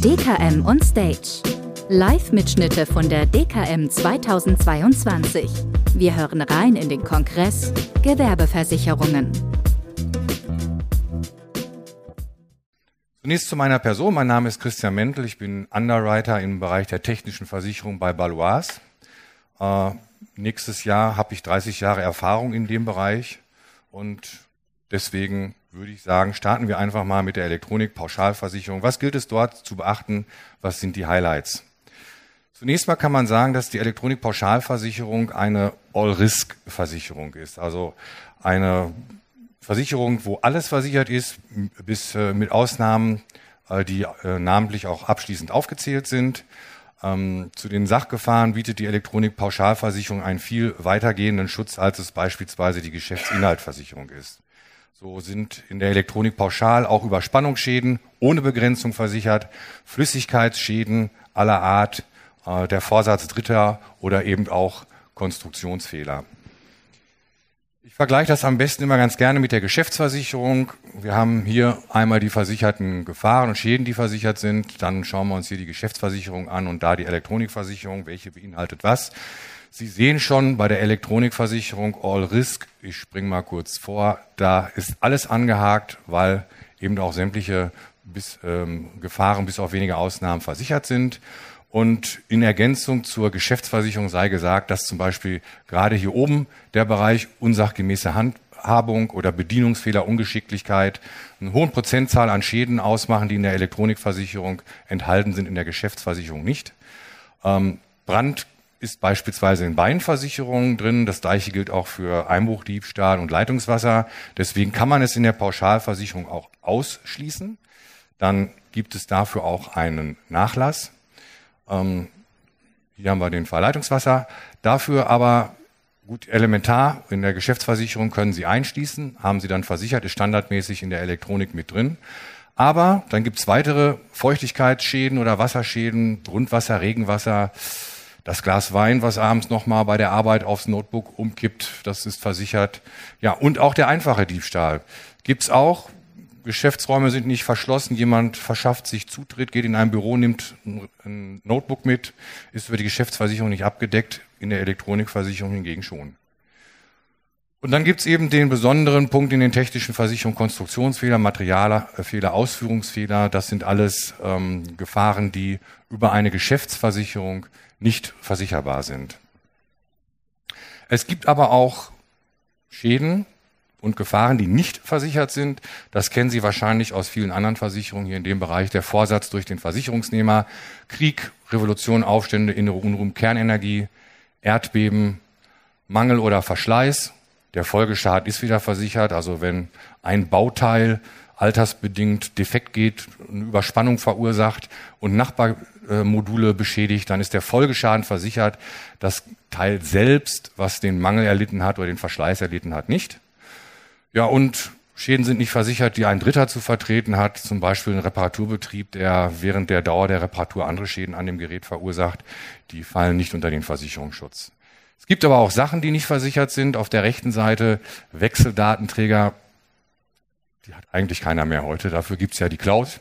DKM on Stage. Live-Mitschnitte von der DKM 2022. Wir hören rein in den Kongress Gewerbeversicherungen. Zunächst zu meiner Person. Mein Name ist Christian Mentel. Ich bin Underwriter im Bereich der technischen Versicherung bei Balois. Äh, nächstes Jahr habe ich 30 Jahre Erfahrung in dem Bereich und deswegen würde ich sagen, starten wir einfach mal mit der Elektronik-Pauschalversicherung. Was gilt es dort zu beachten? Was sind die Highlights? Zunächst mal kann man sagen, dass die Elektronik-Pauschalversicherung eine All-Risk-Versicherung ist. Also eine Versicherung, wo alles versichert ist, bis äh, mit Ausnahmen, äh, die äh, namentlich auch abschließend aufgezählt sind. Ähm, zu den Sachgefahren bietet die Elektronik-Pauschalversicherung einen viel weitergehenden Schutz, als es beispielsweise die Geschäftsinhaltversicherung ist. So sind in der Elektronik pauschal auch Überspannungsschäden ohne Begrenzung versichert, Flüssigkeitsschäden aller Art, äh, der Vorsatz Dritter oder eben auch Konstruktionsfehler. Ich vergleiche das am besten immer ganz gerne mit der Geschäftsversicherung. Wir haben hier einmal die versicherten Gefahren und Schäden, die versichert sind. Dann schauen wir uns hier die Geschäftsversicherung an und da die Elektronikversicherung, welche beinhaltet was. Sie sehen schon bei der Elektronikversicherung All Risk, ich springe mal kurz vor, da ist alles angehakt, weil eben auch sämtliche bis, ähm, Gefahren bis auf wenige Ausnahmen versichert sind. Und in Ergänzung zur Geschäftsversicherung sei gesagt, dass zum Beispiel gerade hier oben der Bereich unsachgemäße Handhabung oder Bedienungsfehler, Ungeschicklichkeit eine hohen Prozentzahl an Schäden ausmachen, die in der Elektronikversicherung enthalten sind, in der Geschäftsversicherung nicht. Ähm, Brand ist beispielsweise in Beinversicherungen drin. Das gleiche gilt auch für Einbruchdiebstahl und Leitungswasser. Deswegen kann man es in der Pauschalversicherung auch ausschließen. Dann gibt es dafür auch einen Nachlass. Ähm, hier haben wir den Fall Leitungswasser. Dafür aber gut elementar in der Geschäftsversicherung können Sie einschließen, haben Sie dann versichert, ist standardmäßig in der Elektronik mit drin. Aber dann gibt es weitere Feuchtigkeitsschäden oder Wasserschäden, Grundwasser, Regenwasser, das Glas Wein, was abends nochmal bei der Arbeit aufs Notebook umkippt, das ist versichert. Ja, und auch der einfache Diebstahl gibt's auch. Geschäftsräume sind nicht verschlossen. Jemand verschafft sich Zutritt, geht in ein Büro, nimmt ein Notebook mit, ist über die Geschäftsversicherung nicht abgedeckt, in der Elektronikversicherung hingegen schon. Und dann gibt's eben den besonderen Punkt in den technischen Versicherungen, Konstruktionsfehler, Materialfehler, Ausführungsfehler. Das sind alles ähm, Gefahren, die über eine Geschäftsversicherung nicht versicherbar sind. Es gibt aber auch Schäden, und Gefahren, die nicht versichert sind. Das kennen Sie wahrscheinlich aus vielen anderen Versicherungen hier in dem Bereich. Der Vorsatz durch den Versicherungsnehmer, Krieg, Revolution, Aufstände, innere Unruhen, Kernenergie, Erdbeben, Mangel oder Verschleiß. Der Folgeschaden ist wieder versichert. Also wenn ein Bauteil altersbedingt defekt geht, eine Überspannung verursacht und Nachbarmodule beschädigt, dann ist der Folgeschaden versichert. Das Teil selbst, was den Mangel erlitten hat oder den Verschleiß erlitten hat, nicht. Ja, und Schäden sind nicht versichert, die ein Dritter zu vertreten hat, zum Beispiel ein Reparaturbetrieb, der während der Dauer der Reparatur andere Schäden an dem Gerät verursacht, die fallen nicht unter den Versicherungsschutz. Es gibt aber auch Sachen, die nicht versichert sind. Auf der rechten Seite Wechseldatenträger, die hat eigentlich keiner mehr heute, dafür gibt's ja die Cloud.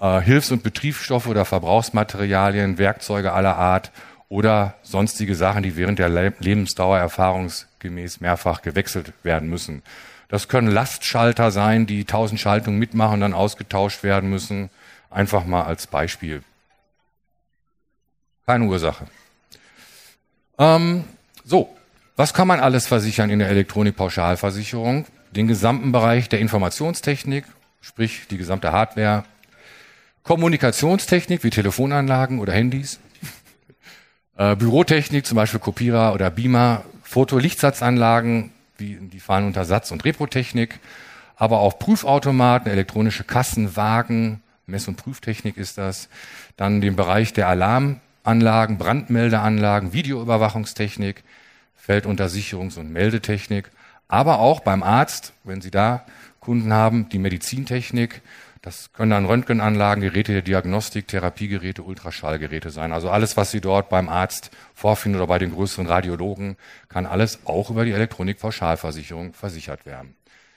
Äh, Hilfs- und Betriebsstoffe oder Verbrauchsmaterialien, Werkzeuge aller Art oder sonstige Sachen, die während der Lebensdauer erfahrungsgemäß mehrfach gewechselt werden müssen. Das können Lastschalter sein, die tausend Schaltungen mitmachen und dann ausgetauscht werden müssen. Einfach mal als Beispiel. Keine Ursache. Ähm, so, was kann man alles versichern in der Elektronikpauschalversicherung? Den gesamten Bereich der Informationstechnik, sprich die gesamte Hardware, Kommunikationstechnik wie Telefonanlagen oder Handys, äh, Bürotechnik, zum Beispiel Kopierer oder Beamer, Fotolichtsatzanlagen, wie, die fallen unter Satz- und Reprotechnik, aber auch Prüfautomaten, elektronische Kassen, Wagen, Mess- und Prüftechnik ist das. Dann den Bereich der Alarmanlagen, Brandmeldeanlagen, Videoüberwachungstechnik, fällt unter Sicherungs- und Meldetechnik. Aber auch beim Arzt, wenn Sie da Kunden haben, die Medizintechnik, das können dann Röntgenanlagen, Geräte der Diagnostik, Therapiegeräte, Ultraschallgeräte sein. Also alles, was Sie dort beim Arzt vorfinden oder bei den größeren Radiologen, kann alles auch über die Elektronikpauschalversicherung versichert werden.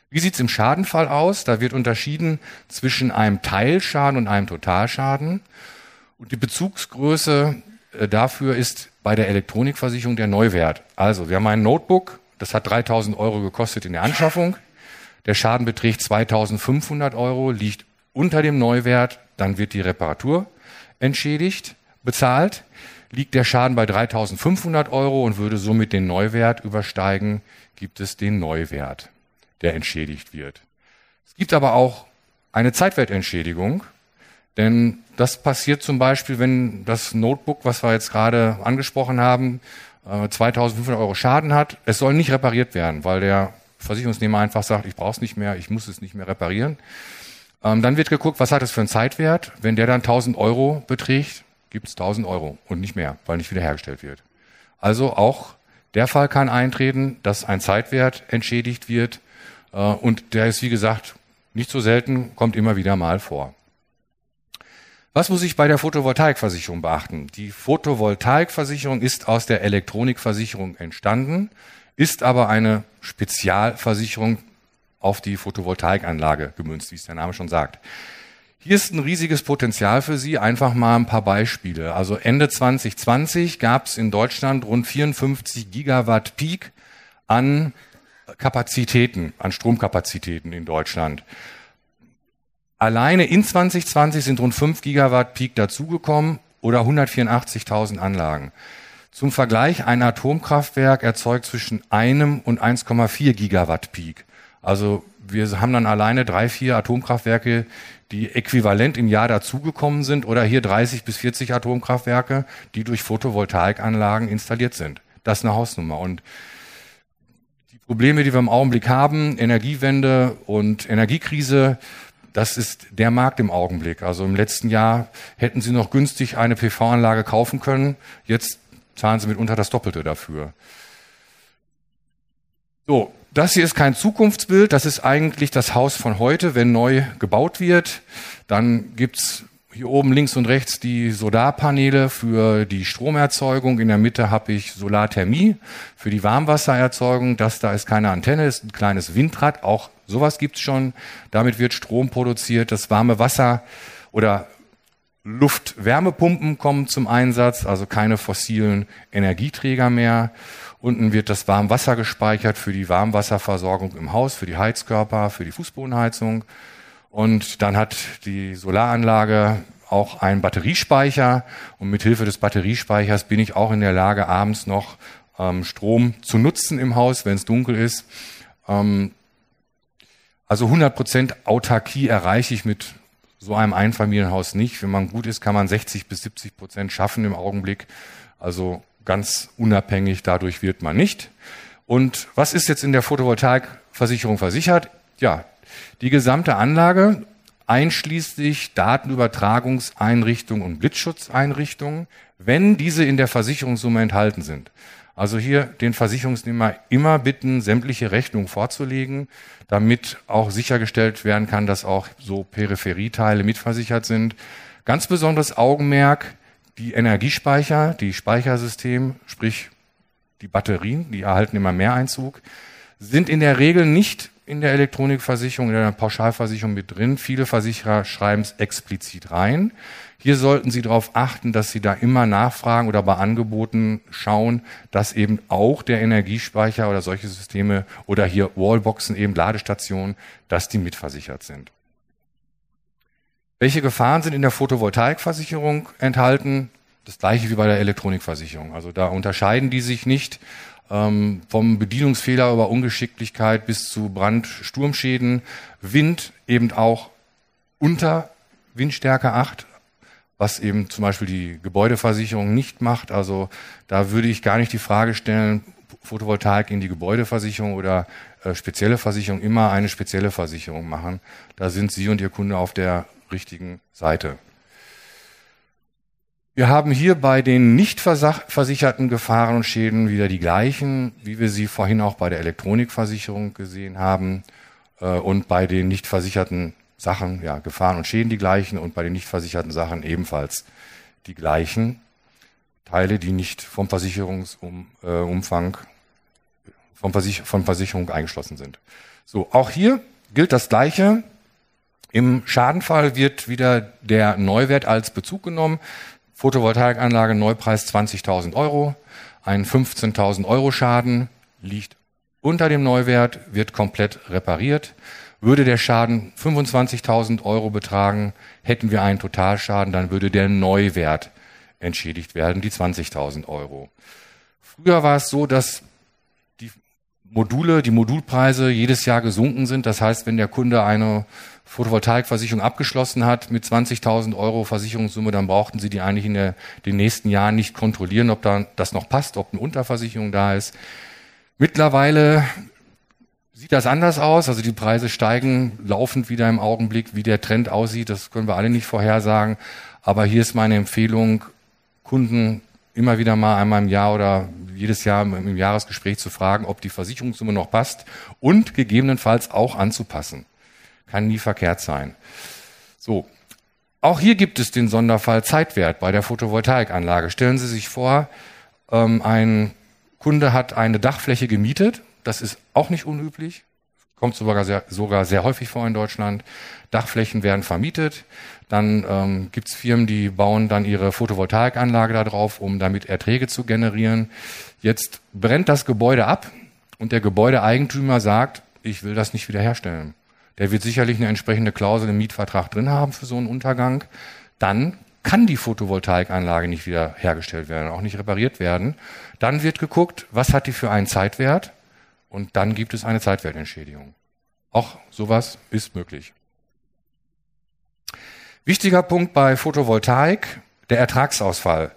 Wie sieht's im Schadenfall aus? Da wird unterschieden zwischen einem Teilschaden und einem Totalschaden. Und die Bezugsgröße äh, dafür ist bei der Elektronikversicherung der Neuwert. Also wir haben ein Notebook, das hat 3000 Euro gekostet in der Anschaffung. Der Schaden beträgt 2500 Euro, liegt unter dem Neuwert, dann wird die Reparatur entschädigt, bezahlt. Liegt der Schaden bei 3500 Euro und würde somit den Neuwert übersteigen, gibt es den Neuwert, der entschädigt wird. Es gibt aber auch eine Zeitwertentschädigung, denn das passiert zum Beispiel, wenn das Notebook, was wir jetzt gerade angesprochen haben, 2500 äh, Euro Schaden hat. Es soll nicht repariert werden, weil der Versicherungsnehmer einfach sagt, ich brauche es nicht mehr, ich muss es nicht mehr reparieren. Ähm, dann wird geguckt, was hat es für einen Zeitwert. Wenn der dann 1000 Euro beträgt, gibt es 1000 Euro und nicht mehr, weil nicht wiederhergestellt wird. Also auch der Fall kann eintreten, dass ein Zeitwert entschädigt wird äh, und der ist, wie gesagt, nicht so selten, kommt immer wieder mal vor. Was muss ich bei der Photovoltaikversicherung beachten? Die Photovoltaikversicherung ist aus der Elektronikversicherung entstanden, ist aber eine Spezialversicherung auf die Photovoltaikanlage gemünzt, wie es der Name schon sagt. Hier ist ein riesiges Potenzial für Sie. Einfach mal ein paar Beispiele. Also Ende 2020 gab es in Deutschland rund 54 Gigawatt Peak an Kapazitäten, an Stromkapazitäten in Deutschland. Alleine in 2020 sind rund 5 Gigawatt Peak dazugekommen oder 184.000 Anlagen. Zum Vergleich, ein Atomkraftwerk erzeugt zwischen einem und 1,4 Gigawatt Peak. Also wir haben dann alleine drei, vier Atomkraftwerke, die äquivalent im Jahr dazugekommen sind oder hier 30 bis 40 Atomkraftwerke, die durch Photovoltaikanlagen installiert sind. Das ist eine Hausnummer. Und die Probleme, die wir im Augenblick haben, Energiewende und Energiekrise, das ist der Markt im Augenblick. Also im letzten Jahr hätten Sie noch günstig eine PV-Anlage kaufen können. Jetzt zahlen Sie mitunter das Doppelte dafür. So, das hier ist kein Zukunftsbild, das ist eigentlich das Haus von heute, wenn neu gebaut wird. Dann gibt's hier oben links und rechts die Solarpaneele für die Stromerzeugung. In der Mitte habe ich Solarthermie für die Warmwassererzeugung. Das da ist keine Antenne, ist ein kleines Windrad. Auch sowas gibt's schon. Damit wird Strom produziert. Das warme Wasser oder Luftwärmepumpen kommen zum Einsatz, also keine fossilen Energieträger mehr. Unten wird das Warmwasser gespeichert für die Warmwasserversorgung im Haus, für die Heizkörper, für die Fußbodenheizung. Und dann hat die Solaranlage auch einen Batteriespeicher. Und mit Hilfe des Batteriespeichers bin ich auch in der Lage, abends noch ähm, Strom zu nutzen im Haus, wenn es dunkel ist. Ähm, also 100 Prozent Autarkie erreiche ich mit so einem Einfamilienhaus nicht. Wenn man gut ist, kann man 60 bis 70 Prozent schaffen im Augenblick. Also ganz unabhängig dadurch wird man nicht. Und was ist jetzt in der Photovoltaikversicherung versichert? Ja, die gesamte Anlage einschließlich Datenübertragungseinrichtungen und Blitzschutzeinrichtungen, wenn diese in der Versicherungssumme enthalten sind. Also hier den Versicherungsnehmer immer bitten, sämtliche Rechnungen vorzulegen, damit auch sichergestellt werden kann, dass auch so Peripherieteile mitversichert sind. Ganz besonderes Augenmerk die Energiespeicher, die Speichersystem, sprich die Batterien, die erhalten immer mehr Einzug, sind in der Regel nicht in der Elektronikversicherung, in der Pauschalversicherung mit drin. Viele Versicherer schreiben es explizit rein. Hier sollten Sie darauf achten, dass Sie da immer nachfragen oder bei Angeboten schauen, dass eben auch der Energiespeicher oder solche Systeme oder hier Wallboxen, eben Ladestationen, dass die mitversichert sind. Welche Gefahren sind in der Photovoltaikversicherung enthalten? Das gleiche wie bei der Elektronikversicherung. Also da unterscheiden die sich nicht ähm, vom Bedienungsfehler über Ungeschicklichkeit bis zu Brand, Sturmschäden, Wind eben auch unter Windstärke 8, was eben zum Beispiel die Gebäudeversicherung nicht macht. Also da würde ich gar nicht die Frage stellen, Photovoltaik in die Gebäudeversicherung oder äh, spezielle Versicherung immer eine spezielle Versicherung machen. Da sind Sie und Ihr Kunde auf der richtigen Seite. Wir haben hier bei den nicht versicherten Gefahren und Schäden wieder die gleichen, wie wir sie vorhin auch bei der Elektronikversicherung gesehen haben. Äh, und bei den nicht versicherten Sachen, ja, Gefahren und Schäden die gleichen und bei den nicht versicherten Sachen ebenfalls die gleichen Teile, die nicht vom Versicherungsumfang von, Versich von Versicherung eingeschlossen sind. So, auch hier gilt das Gleiche. Im Schadenfall wird wieder der Neuwert als Bezug genommen. Photovoltaikanlage Neupreis 20.000 Euro. Ein 15.000 Euro Schaden liegt unter dem Neuwert, wird komplett repariert. Würde der Schaden 25.000 Euro betragen, hätten wir einen Totalschaden, dann würde der Neuwert entschädigt werden, die 20.000 Euro. Früher war es so, dass die Module, die Modulpreise jedes Jahr gesunken sind. Das heißt, wenn der Kunde eine Photovoltaikversicherung abgeschlossen hat mit 20.000 Euro Versicherungssumme, dann brauchten Sie die eigentlich in der, den nächsten Jahren nicht kontrollieren, ob da das noch passt, ob eine Unterversicherung da ist. Mittlerweile sieht das anders aus. Also die Preise steigen laufend wieder im Augenblick. Wie der Trend aussieht, das können wir alle nicht vorhersagen. Aber hier ist meine Empfehlung, Kunden immer wieder mal einmal im Jahr oder jedes Jahr im Jahresgespräch zu fragen, ob die Versicherungssumme noch passt und gegebenenfalls auch anzupassen. Kann nie verkehrt sein. So. Auch hier gibt es den Sonderfall Zeitwert bei der Photovoltaikanlage. Stellen Sie sich vor, ähm, ein Kunde hat eine Dachfläche gemietet. Das ist auch nicht unüblich. Kommt sogar sehr, sogar sehr häufig vor in Deutschland. Dachflächen werden vermietet. Dann ähm, gibt es Firmen, die bauen dann ihre Photovoltaikanlage da drauf, um damit Erträge zu generieren. Jetzt brennt das Gebäude ab und der Gebäudeeigentümer sagt, ich will das nicht wiederherstellen der wird sicherlich eine entsprechende Klausel im Mietvertrag drin haben für so einen Untergang. Dann kann die Photovoltaikanlage nicht wieder hergestellt werden, auch nicht repariert werden. Dann wird geguckt, was hat die für einen Zeitwert und dann gibt es eine Zeitwertentschädigung. Auch sowas ist möglich. Wichtiger Punkt bei Photovoltaik, der Ertragsausfall.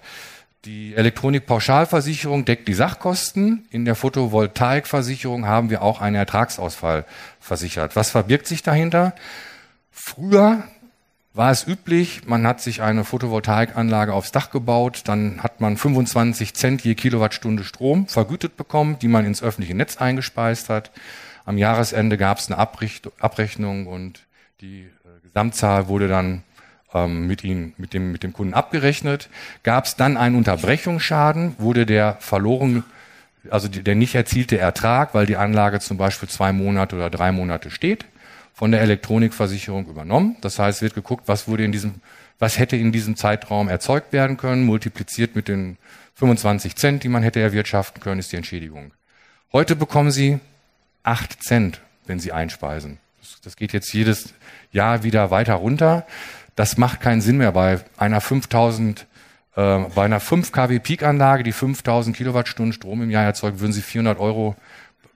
Die Elektronikpauschalversicherung deckt die Sachkosten. In der Photovoltaikversicherung haben wir auch einen Ertragsausfall versichert. Was verbirgt sich dahinter? Früher war es üblich, man hat sich eine Photovoltaikanlage aufs Dach gebaut, dann hat man 25 Cent je Kilowattstunde Strom vergütet bekommen, die man ins öffentliche Netz eingespeist hat. Am Jahresende gab es eine Abrechnung und die äh, Gesamtzahl wurde dann ähm, mit, ihm, mit, dem, mit dem Kunden abgerechnet. Gab es dann einen Unterbrechungsschaden, wurde der verloren, also der nicht erzielte Ertrag, weil die Anlage zum Beispiel zwei Monate oder drei Monate steht, von der Elektronikversicherung übernommen. Das heißt, wird geguckt, was wurde in diesem, was hätte in diesem Zeitraum erzeugt werden können, multipliziert mit den 25 Cent, die man hätte erwirtschaften können, ist die Entschädigung. Heute bekommen Sie acht Cent, wenn Sie einspeisen. Das geht jetzt jedes Jahr wieder weiter runter. Das macht keinen Sinn mehr bei einer 5000 äh, bei einer 5 kW Peak-Anlage, die 5000 Kilowattstunden Strom im Jahr erzeugt, würden Sie 400 Euro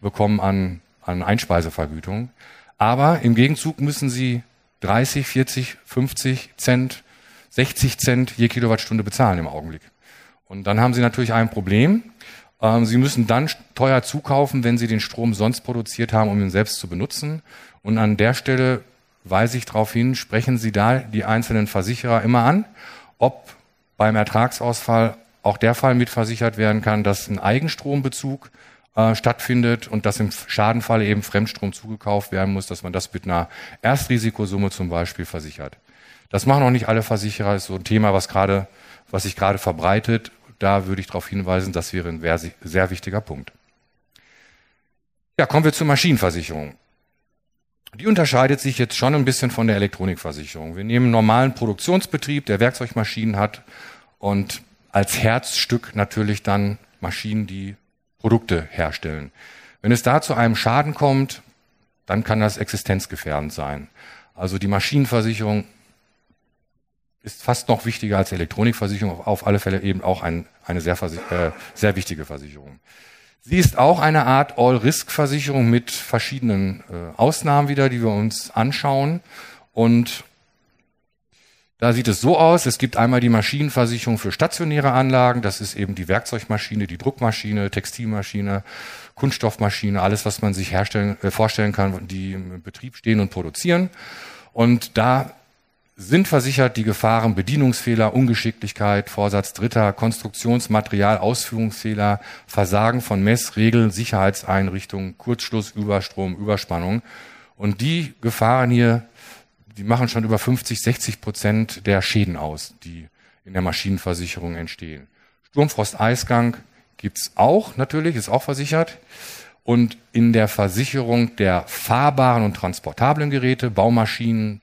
bekommen an, an Einspeisevergütung. Aber im Gegenzug müssen Sie 30, 40, 50 Cent, 60 Cent je Kilowattstunde bezahlen im Augenblick. Und dann haben Sie natürlich ein Problem. Ähm, Sie müssen dann teuer zukaufen, wenn Sie den Strom sonst produziert haben, um ihn selbst zu benutzen. Und an der Stelle weise ich darauf hin, sprechen Sie da die einzelnen Versicherer immer an, ob beim Ertragsausfall auch der Fall mitversichert werden kann, dass ein Eigenstrombezug äh, stattfindet und dass im Schadenfall eben Fremdstrom zugekauft werden muss, dass man das mit einer Erstrisikosumme zum Beispiel versichert. Das machen auch nicht alle Versicherer, ist so ein Thema, was gerade, was sich gerade verbreitet. Da würde ich darauf hinweisen, das wäre ein sehr wichtiger Punkt. Ja, kommen wir zur Maschinenversicherung. Die unterscheidet sich jetzt schon ein bisschen von der Elektronikversicherung. Wir nehmen einen normalen Produktionsbetrieb, der Werkzeugmaschinen hat und als Herzstück natürlich dann Maschinen, die Produkte herstellen. Wenn es da zu einem Schaden kommt, dann kann das existenzgefährdend sein. Also die Maschinenversicherung ist fast noch wichtiger als Elektronikversicherung, auf alle Fälle eben auch ein, eine sehr, äh, sehr wichtige Versicherung. Sie ist auch eine Art All-Risk-Versicherung mit verschiedenen äh, Ausnahmen wieder, die wir uns anschauen. Und da sieht es so aus, es gibt einmal die Maschinenversicherung für stationäre Anlagen, das ist eben die Werkzeugmaschine, die Druckmaschine, Textilmaschine, Kunststoffmaschine, alles, was man sich herstellen, äh, vorstellen kann, die im Betrieb stehen und produzieren. Und da sind versichert die Gefahren Bedienungsfehler, Ungeschicklichkeit, Vorsatz Dritter, Konstruktionsmaterial, Ausführungsfehler, Versagen von Messregeln, Sicherheitseinrichtungen, Kurzschluss, Überstrom, Überspannung. Und die Gefahren hier, die machen schon über 50, 60 Prozent der Schäden aus, die in der Maschinenversicherung entstehen. Sturmfrost, Eisgang gibt's auch natürlich, ist auch versichert. und in der Versicherung der fahrbaren und transportablen Geräte, Baumaschinen,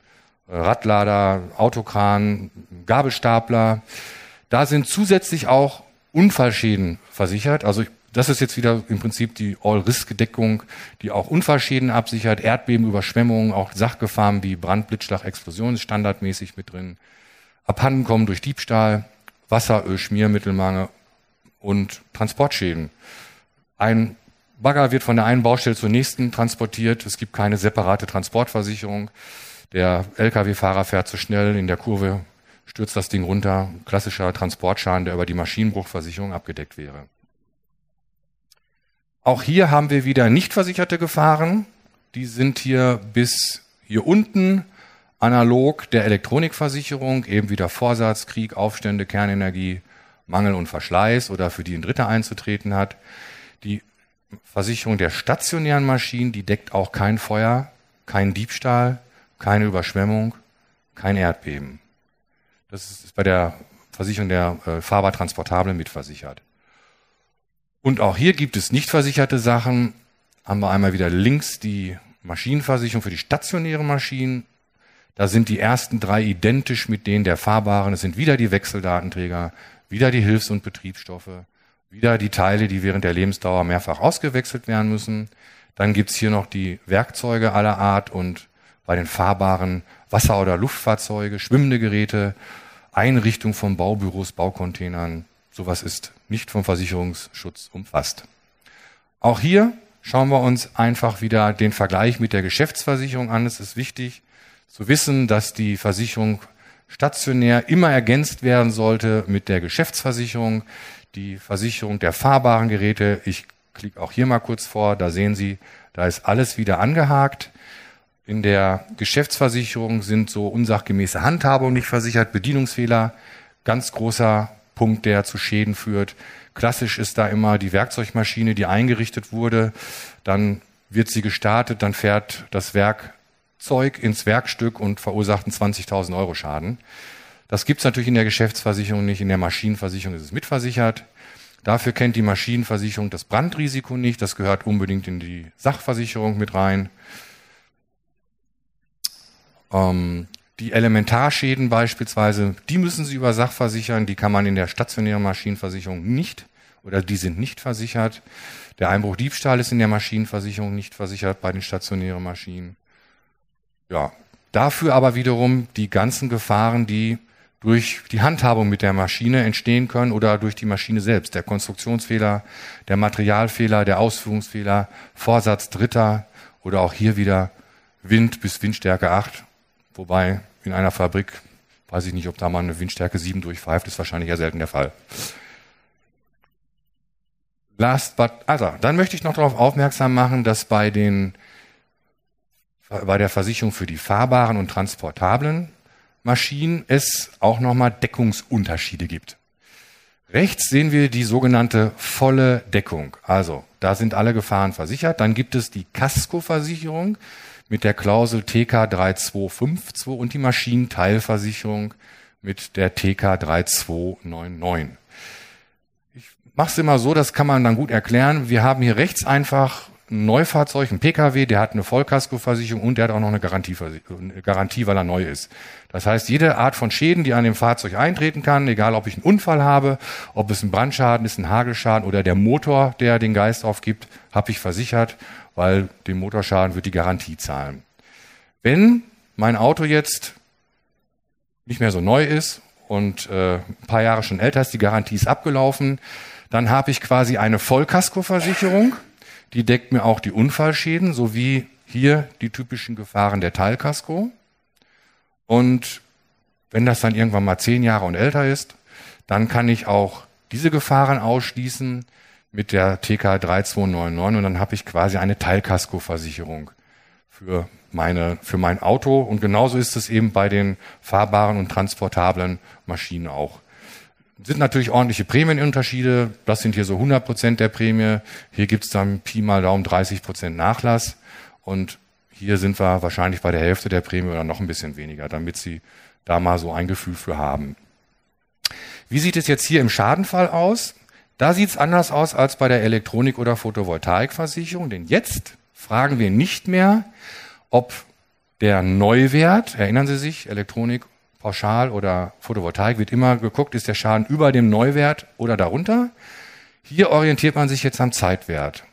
Radlader, Autokran, Gabelstapler. Da sind zusätzlich auch Unfallschäden versichert. Also das ist jetzt wieder im Prinzip die All-Risk-Deckung, die auch Unfallschäden absichert, Erdbeben, Überschwemmungen, auch Sachgefahren wie Brand, Blitzschlag, Explosion ist standardmäßig mit drin. Abhandenkommen durch Diebstahl, Wasser, Öl, Schmiermittelmangel und Transportschäden. Ein Bagger wird von der einen Baustelle zur nächsten transportiert. Es gibt keine separate Transportversicherung. Der Lkw-Fahrer fährt zu schnell in der Kurve, stürzt das Ding runter. Klassischer Transportschaden, der über die Maschinenbruchversicherung abgedeckt wäre. Auch hier haben wir wieder nicht versicherte Gefahren. Die sind hier bis hier unten analog der Elektronikversicherung, eben wieder Vorsatz, Krieg, Aufstände, Kernenergie, Mangel und Verschleiß oder für die ein Dritter einzutreten hat. Die Versicherung der stationären Maschinen, die deckt auch kein Feuer, kein Diebstahl, keine Überschwemmung, kein Erdbeben. Das ist bei der Versicherung der äh, fahrbar transportablen mitversichert. Und auch hier gibt es nicht versicherte Sachen. Haben wir einmal wieder links die Maschinenversicherung für die stationären Maschinen. Da sind die ersten drei identisch mit denen der fahrbaren. Es sind wieder die Wechseldatenträger, wieder die Hilfs- und Betriebsstoffe, wieder die Teile, die während der Lebensdauer mehrfach ausgewechselt werden müssen. Dann gibt's hier noch die Werkzeuge aller Art und bei den fahrbaren Wasser- oder Luftfahrzeuge, schwimmende Geräte, Einrichtung von Baubüros, Baucontainern. Sowas ist nicht vom Versicherungsschutz umfasst. Auch hier schauen wir uns einfach wieder den Vergleich mit der Geschäftsversicherung an. Es ist wichtig zu wissen, dass die Versicherung stationär immer ergänzt werden sollte mit der Geschäftsversicherung die Versicherung der fahrbaren Geräte. Ich klicke auch hier mal kurz vor, da sehen Sie, da ist alles wieder angehakt. In der Geschäftsversicherung sind so unsachgemäße Handhabung nicht versichert, Bedienungsfehler, ganz großer Punkt, der zu Schäden führt. Klassisch ist da immer die Werkzeugmaschine, die eingerichtet wurde, dann wird sie gestartet, dann fährt das Werkzeug ins Werkstück und verursacht einen 20.000 Euro Schaden. Das gibt's natürlich in der Geschäftsversicherung nicht. In der Maschinenversicherung ist es mitversichert. Dafür kennt die Maschinenversicherung das Brandrisiko nicht. Das gehört unbedingt in die Sachversicherung mit rein. Ähm, die Elementarschäden beispielsweise, die müssen Sie über Sach versichern. Die kann man in der stationären Maschinenversicherung nicht oder die sind nicht versichert. Der Einbruch Diebstahl ist in der Maschinenversicherung nicht versichert bei den stationären Maschinen. Ja, dafür aber wiederum die ganzen Gefahren, die durch die Handhabung mit der Maschine entstehen können oder durch die Maschine selbst. Der Konstruktionsfehler, der Materialfehler, der Ausführungsfehler, Vorsatz Dritter oder auch hier wieder Wind bis Windstärke 8. Wobei in einer Fabrik, weiß ich nicht, ob da mal eine Windstärke 7 durchpfeift, ist wahrscheinlich ja selten der Fall. Last but, also, dann möchte ich noch darauf aufmerksam machen, dass bei den, bei der Versicherung für die fahrbaren und transportablen Maschinen es auch nochmal Deckungsunterschiede gibt. Rechts sehen wir die sogenannte volle Deckung. Also da sind alle Gefahren versichert. Dann gibt es die Casco-Versicherung mit der Klausel TK 3252 und die Maschinenteilversicherung mit der TK 3299. Ich mache es immer so, das kann man dann gut erklären. Wir haben hier rechts einfach ein Neufahrzeug, ein Pkw, der hat eine Vollkaskoversicherung und der hat auch noch eine Garantie, Garantie, weil er neu ist. Das heißt, jede Art von Schäden, die an dem Fahrzeug eintreten kann, egal ob ich einen Unfall habe, ob es ein Brandschaden ist, ein Hagelschaden oder der Motor, der den Geist aufgibt, habe ich versichert, weil den Motorschaden wird die Garantie zahlen. Wenn mein Auto jetzt nicht mehr so neu ist und äh, ein paar Jahre schon älter ist, die Garantie ist abgelaufen, dann habe ich quasi eine Vollkaskoversicherung die deckt mir auch die Unfallschäden sowie hier die typischen Gefahren der Teilkasko. Und wenn das dann irgendwann mal zehn Jahre und älter ist, dann kann ich auch diese Gefahren ausschließen mit der TK 3299 und dann habe ich quasi eine Teilkaskoversicherung für meine, für mein Auto. Und genauso ist es eben bei den fahrbaren und transportablen Maschinen auch sind natürlich ordentliche Prämienunterschiede. Das sind hier so 100 Prozent der Prämie. Hier gibt's dann Pi mal Daumen 30 Prozent Nachlass. Und hier sind wir wahrscheinlich bei der Hälfte der Prämie oder noch ein bisschen weniger, damit Sie da mal so ein Gefühl für haben. Wie sieht es jetzt hier im Schadenfall aus? Da sieht es anders aus als bei der Elektronik- oder Photovoltaikversicherung, denn jetzt fragen wir nicht mehr, ob der Neuwert, erinnern Sie sich, Elektronik, Pauschal oder Photovoltaik wird immer geguckt, ist der Schaden über dem Neuwert oder darunter. Hier orientiert man sich jetzt am Zeitwert.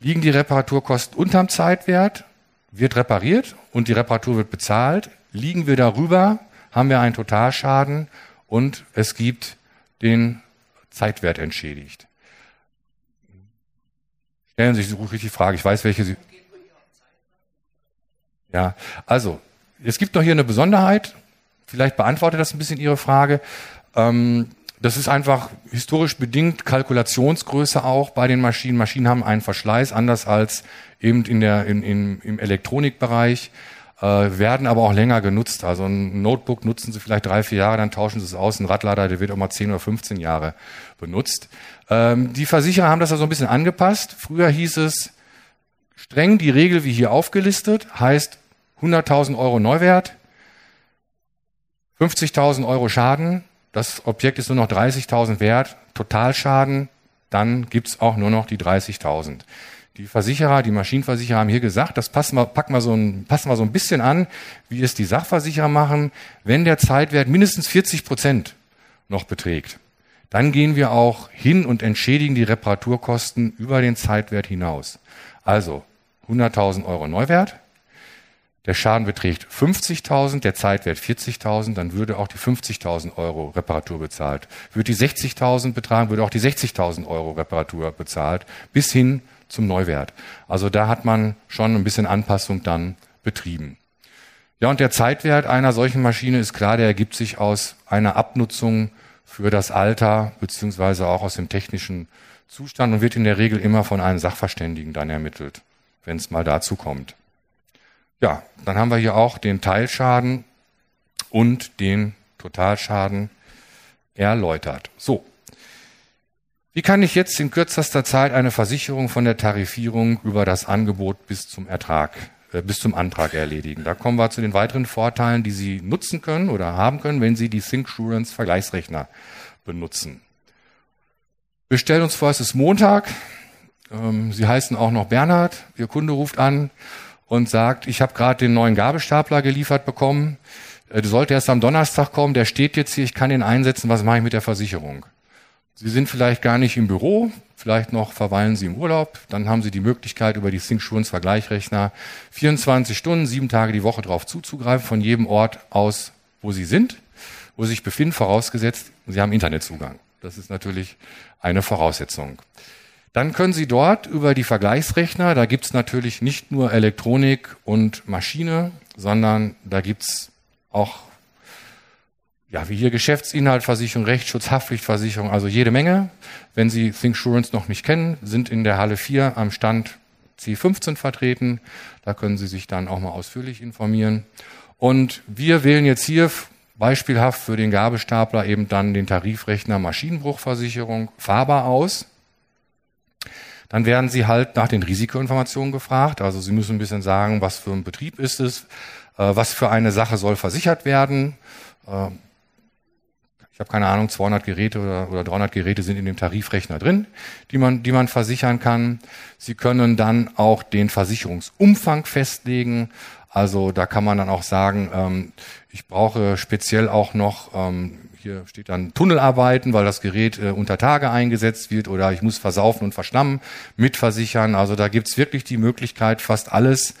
Liegen die Reparaturkosten unterm Zeitwert, wird repariert und die Reparatur wird bezahlt. Liegen wir darüber, haben wir einen Totalschaden und es gibt den Zeitwert entschädigt. Stellen Sie sich ruhig die Frage, ich weiß, welche Sie. Ja, also, es gibt noch hier eine Besonderheit. Vielleicht beantwortet das ein bisschen Ihre Frage. Ähm, das ist einfach historisch bedingt Kalkulationsgröße auch bei den Maschinen. Maschinen haben einen Verschleiß, anders als eben in der, in, in, im Elektronikbereich, werden aber auch länger genutzt. Also ein Notebook nutzen sie vielleicht drei, vier Jahre, dann tauschen sie es aus. Ein Radlader, der wird auch mal zehn oder 15 Jahre benutzt. Ähm, die Versicherer haben das also ein bisschen angepasst. Früher hieß es streng die Regel wie hier aufgelistet, heißt 100.000 Euro Neuwert, 50.000 Euro Schaden, das Objekt ist nur noch 30.000 wert, Totalschaden, dann gibt's auch nur noch die 30.000. Die Versicherer, die Maschinenversicherer haben hier gesagt, das passen wir, packen wir so ein, passen wir so ein bisschen an, wie es die Sachversicherer machen. Wenn der Zeitwert mindestens 40 Prozent noch beträgt, dann gehen wir auch hin und entschädigen die Reparaturkosten über den Zeitwert hinaus. Also 100.000 Euro Neuwert, der Schaden beträgt 50.000, der Zeitwert 40.000, dann würde auch die 50.000 Euro Reparatur bezahlt. Würde die 60.000 betragen, würde auch die 60.000 Euro Reparatur bezahlt, bis hin zum Neuwert. Also da hat man schon ein bisschen Anpassung dann betrieben. Ja, und der Zeitwert einer solchen Maschine ist klar, der ergibt sich aus einer Abnutzung für das Alter beziehungsweise auch aus dem technischen Zustand und wird in der Regel immer von einem Sachverständigen dann ermittelt, wenn es mal dazu kommt. Ja, dann haben wir hier auch den Teilschaden und den Totalschaden erläutert. So. Wie kann ich jetzt in kürzester Zeit eine Versicherung von der Tarifierung über das Angebot bis zum Ertrag, äh, bis zum Antrag erledigen? Da kommen wir zu den weiteren Vorteilen, die Sie nutzen können oder haben können, wenn Sie die ThinkSurance Vergleichsrechner benutzen. Wir stellen uns vor, es ist Montag. Ähm, Sie heißen auch noch Bernhard. Ihr Kunde ruft an und sagt, ich habe gerade den neuen Gabelstapler geliefert bekommen, äh, sollte erst am Donnerstag kommen, der steht jetzt hier, ich kann ihn einsetzen, was mache ich mit der Versicherung? Sie sind vielleicht gar nicht im Büro, vielleicht noch verweilen Sie im Urlaub, dann haben Sie die Möglichkeit, über die ThinkSurance Vergleichrechner 24 Stunden, sieben Tage die Woche darauf zuzugreifen, von jedem Ort aus, wo Sie sind, wo Sie sich befinden, vorausgesetzt, Sie haben Internetzugang. Das ist natürlich eine Voraussetzung. Dann können Sie dort über die Vergleichsrechner, da gibt's natürlich nicht nur Elektronik und Maschine, sondern da gibt's auch, ja, wie hier Geschäftsinhaltversicherung, Rechtsschutz, Haftpflichtversicherung, also jede Menge. Wenn Sie ThinkSurance noch nicht kennen, sind in der Halle 4 am Stand C15 vertreten. Da können Sie sich dann auch mal ausführlich informieren. Und wir wählen jetzt hier beispielhaft für den Gabelstapler eben dann den Tarifrechner Maschinenbruchversicherung fahrbar aus. Dann werden Sie halt nach den Risikoinformationen gefragt. Also Sie müssen ein bisschen sagen, was für ein Betrieb ist es, äh, was für eine Sache soll versichert werden. Ich habe keine Ahnung, 200 Geräte oder, oder 300 Geräte sind in dem Tarifrechner drin, die man, die man versichern kann. Sie können dann auch den Versicherungsumfang festlegen. Also da kann man dann auch sagen, ähm, ich brauche speziell auch noch ähm, hier steht dann Tunnelarbeiten, weil das Gerät äh, unter Tage eingesetzt wird oder ich muss versaufen und verschlammen mitversichern. Also da gibt's wirklich die Möglichkeit, fast alles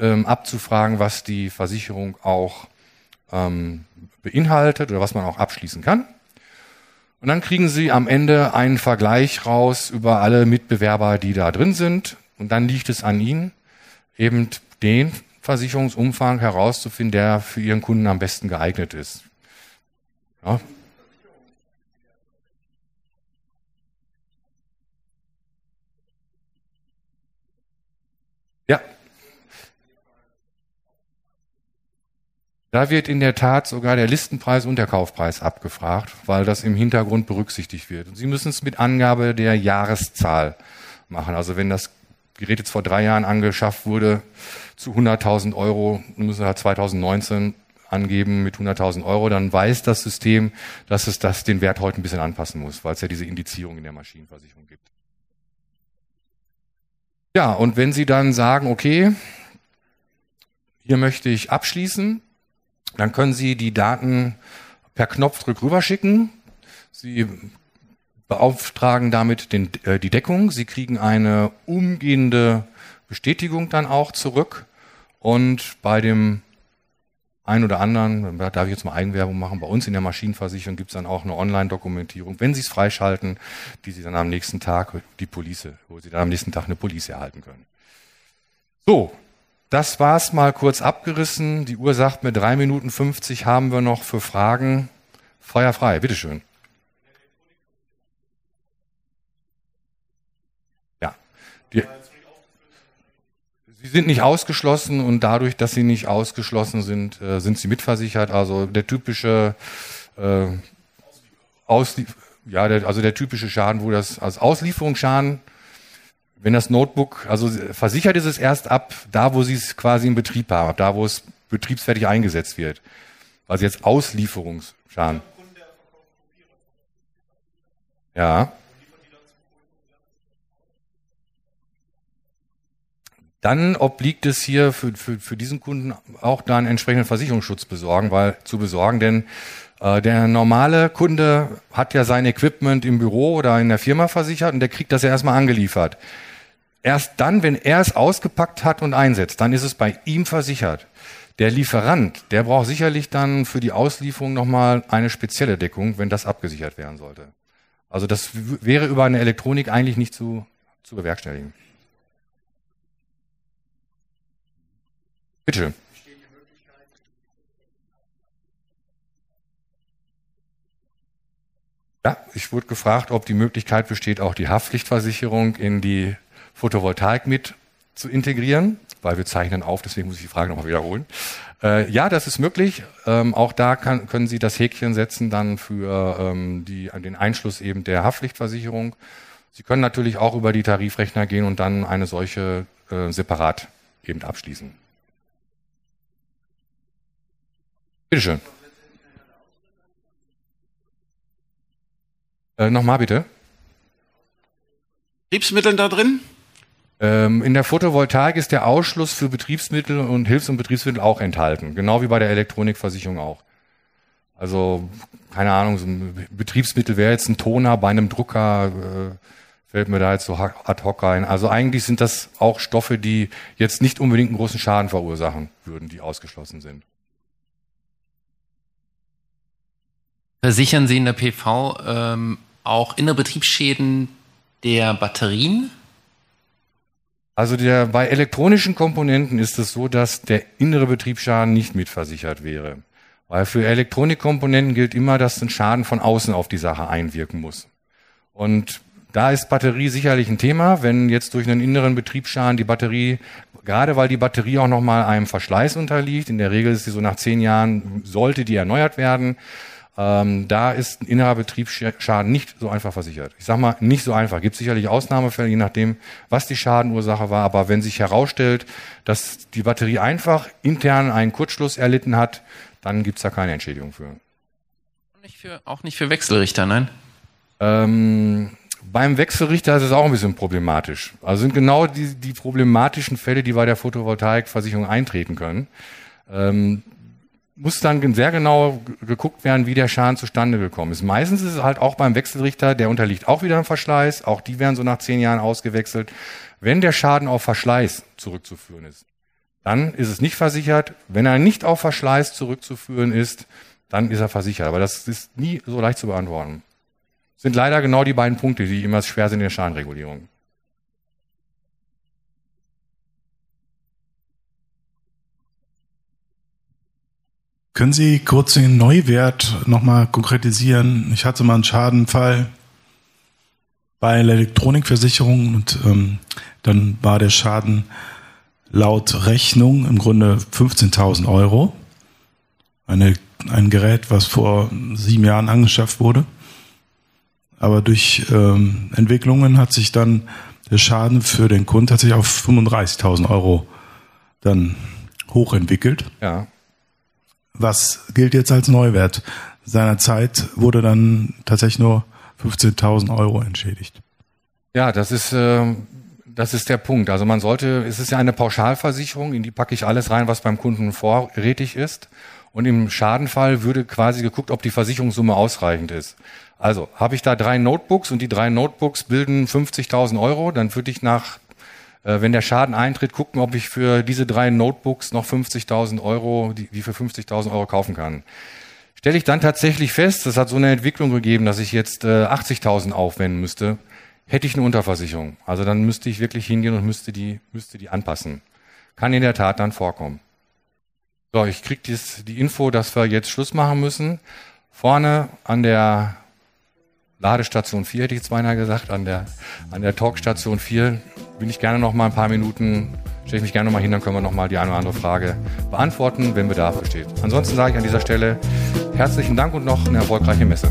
ähm, abzufragen, was die Versicherung auch ähm, beinhaltet oder was man auch abschließen kann. Und dann kriegen Sie am Ende einen Vergleich raus über alle Mitbewerber, die da drin sind. Und dann liegt es an Ihnen, eben den Versicherungsumfang herauszufinden, der für Ihren Kunden am besten geeignet ist. Ja. Da wird in der Tat sogar der Listenpreis und der Kaufpreis abgefragt, weil das im Hintergrund berücksichtigt wird. Und Sie müssen es mit Angabe der Jahreszahl machen. Also wenn das Gerät jetzt vor drei Jahren angeschafft wurde zu 100.000 Euro, müssen wir 2019 angeben mit 100.000 Euro, dann weiß das System, dass es das den Wert heute ein bisschen anpassen muss, weil es ja diese Indizierung in der Maschinenversicherung gibt. Ja, und wenn Sie dann sagen, okay, hier möchte ich abschließen, dann können Sie die Daten per Knopfdruck rüberschicken. Sie beauftragen damit den, äh, die Deckung. Sie kriegen eine umgehende Bestätigung dann auch zurück. Und bei dem ein oder anderen, da darf ich jetzt mal Eigenwerbung machen, bei uns in der Maschinenversicherung gibt es dann auch eine Online-Dokumentierung, wenn Sie es freischalten, die Sie dann am nächsten Tag, die Police, wo Sie dann am nächsten Tag eine Police erhalten können. So, das war's mal kurz abgerissen. Die Uhr sagt mir drei Minuten 50 haben wir noch für Fragen. Feuer frei, bitteschön. Ja. Die, Sie sind nicht ausgeschlossen und dadurch, dass Sie nicht ausgeschlossen sind, äh, sind Sie mitversichert. Also der typische äh, Auslie ja, der, also der typische Schaden, wo das als Auslieferungsschaden, wenn das Notebook, also versichert ist es erst ab da, wo Sie es quasi in Betrieb haben, da, wo es betriebsfertig eingesetzt wird. Also jetzt Auslieferungsschaden. Ja. Dann obliegt es hier für, für, für diesen Kunden auch da einen entsprechenden Versicherungsschutz besorgen, weil zu besorgen, denn äh, der normale Kunde hat ja sein Equipment im Büro oder in der Firma versichert und der kriegt das ja erstmal angeliefert. Erst dann, wenn er es ausgepackt hat und einsetzt, dann ist es bei ihm versichert. Der Lieferant, der braucht sicherlich dann für die Auslieferung nochmal eine spezielle Deckung, wenn das abgesichert werden sollte. Also das wäre über eine Elektronik eigentlich nicht zu, zu bewerkstelligen. Bitte. Ja, ich wurde gefragt, ob die Möglichkeit besteht, auch die Haftpflichtversicherung in die Photovoltaik mit zu integrieren, weil wir zeichnen auf, deswegen muss ich die Frage nochmal wiederholen. Äh, ja, das ist möglich. Ähm, auch da kann, können Sie das Häkchen setzen dann für ähm, die, den Einschluss eben der Haftpflichtversicherung. Sie können natürlich auch über die Tarifrechner gehen und dann eine solche äh, separat eben abschließen. Bitteschön. Äh, Nochmal bitte. Betriebsmittel da drin? Ähm, in der Photovoltaik ist der Ausschluss für Betriebsmittel und Hilfs- und Betriebsmittel auch enthalten, genau wie bei der Elektronikversicherung auch. Also, keine Ahnung, so ein Betriebsmittel wäre jetzt ein Toner bei einem Drucker, äh, fällt mir da jetzt so ad hoc rein. Also eigentlich sind das auch Stoffe, die jetzt nicht unbedingt einen großen Schaden verursachen würden, die ausgeschlossen sind. Versichern Sie in der PV ähm, auch Innerbetriebsschäden der Batterien? Also der, bei elektronischen Komponenten ist es so, dass der innere Betriebsschaden nicht mitversichert wäre. Weil für Elektronikkomponenten gilt immer, dass ein Schaden von außen auf die Sache einwirken muss. Und da ist Batterie sicherlich ein Thema, wenn jetzt durch einen inneren Betriebsschaden die Batterie, gerade weil die Batterie auch nochmal einem Verschleiß unterliegt, in der Regel ist sie so nach zehn Jahren, sollte die erneuert werden, ähm, da ist ein innerer Betriebsschaden nicht so einfach versichert. Ich sage mal, nicht so einfach. Gibt sicherlich Ausnahmefälle, je nachdem, was die Schadenursache war. Aber wenn sich herausstellt, dass die Batterie einfach intern einen Kurzschluss erlitten hat, dann gibt's da keine Entschädigung für. Nicht für auch nicht für Wechselrichter, nein? Ähm, beim Wechselrichter ist es auch ein bisschen problematisch. Also sind genau die, die problematischen Fälle, die bei der Photovoltaikversicherung eintreten können. Ähm, muss dann sehr genau geguckt werden, wie der Schaden zustande gekommen ist. Meistens ist es halt auch beim Wechselrichter, der unterliegt auch wieder einem Verschleiß. Auch die werden so nach zehn Jahren ausgewechselt. Wenn der Schaden auf Verschleiß zurückzuführen ist, dann ist es nicht versichert. Wenn er nicht auf Verschleiß zurückzuführen ist, dann ist er versichert. Aber das ist nie so leicht zu beantworten. Sind leider genau die beiden Punkte, die immer schwer sind in der Schadenregulierung. Können Sie kurz den Neuwert nochmal konkretisieren? Ich hatte mal einen Schadenfall bei der Elektronikversicherung und ähm, dann war der Schaden laut Rechnung im Grunde 15.000 Euro. Eine, ein Gerät, was vor sieben Jahren angeschafft wurde. Aber durch ähm, Entwicklungen hat sich dann der Schaden für den Kunden tatsächlich auf 35.000 Euro dann hochentwickelt. Ja. Was gilt jetzt als Neuwert? Seinerzeit wurde dann tatsächlich nur 15.000 Euro entschädigt. Ja, das ist, äh, das ist der Punkt. Also man sollte, es ist ja eine Pauschalversicherung, in die packe ich alles rein, was beim Kunden vorrätig ist. Und im Schadenfall würde quasi geguckt, ob die Versicherungssumme ausreichend ist. Also habe ich da drei Notebooks und die drei Notebooks bilden 50.000 Euro, dann würde ich nach, wenn der Schaden eintritt, gucken, ob ich für diese drei Notebooks noch 50.000 Euro, die, die für 50.000 Euro kaufen kann. Stelle ich dann tatsächlich fest, das hat so eine Entwicklung gegeben, dass ich jetzt äh, 80.000 aufwenden müsste, hätte ich eine Unterversicherung. Also dann müsste ich wirklich hingehen und müsste die, müsste die anpassen. Kann in der Tat dann vorkommen. So, ich kriege die Info, dass wir jetzt Schluss machen müssen. Vorne an der Ladestation 4 hätte ich beinahe gesagt, an der, an der Talkstation 4 bin ich gerne noch mal ein paar Minuten, stelle ich mich gerne noch mal hin, dann können wir noch mal die eine oder andere Frage beantworten, wenn Bedarf besteht. Ansonsten sage ich an dieser Stelle herzlichen Dank und noch eine erfolgreiche Messe.